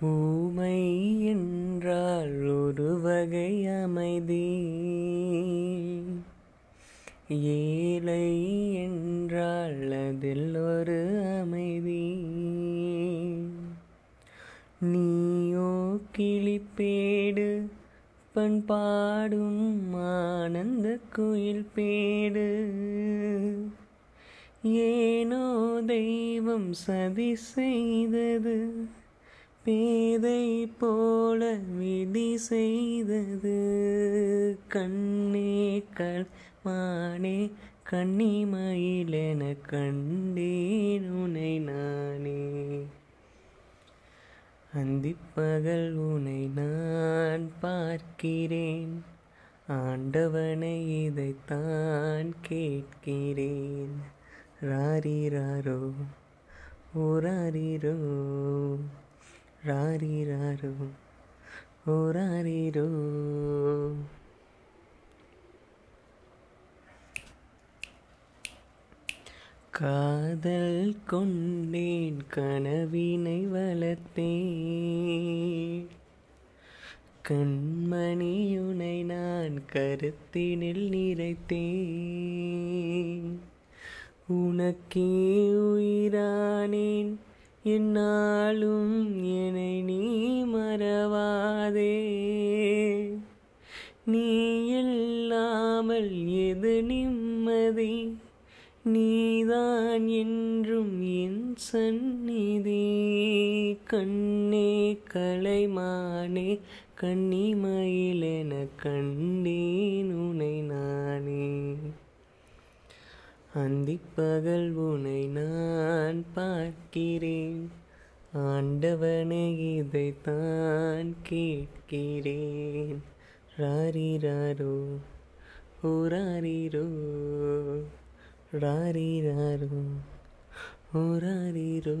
ஊமை என்றால் ஒரு வகை அமைதி. ஏழை என்றால் அதில் ஒரு அமைதி. நீயோ கிளிப்பேடு பண்பாடும் ஆனந்த குயில் பேடு. ஏனோ தெய்வம் சதி செய்தது பேதை போல விதி செய்தது. கண்ணே கண்மானே கண்ணிமயிலென கண்டேன் உனை நானே. அந்திப்பகல் உனை நான் பார்க்கிறேன். ஆண்டவனை இதைத்தான் கேட்கிறேன். ராரிராரோ ஓராரிரோ ராரி ராரோ ராரிராரோ ஓராரிரோ. காதல் கொண்டேன் கனவினை வளர்த்தேன். கண்மணியுனை நான் கருத்தினில் நிறைத்தேன். உனக்கே உயிரானேன் என்னாலும் என்னை நீ மறவாதே. நீ இல்லாமல் எது நிம்மதி? நீதான் என்றும் என் சந்நிதி. கண்ணே கலைமானே கன்னிமயிலென கண்டேன் உனை நானே அந்திப்பகல் உனை நான் பார்க்கிறேன். ஆண்டவனை இதைத்தான் கேட்கிறேன். ராரிராரோ ஓராரிரோ ராரிராரோ ஓராரிரோ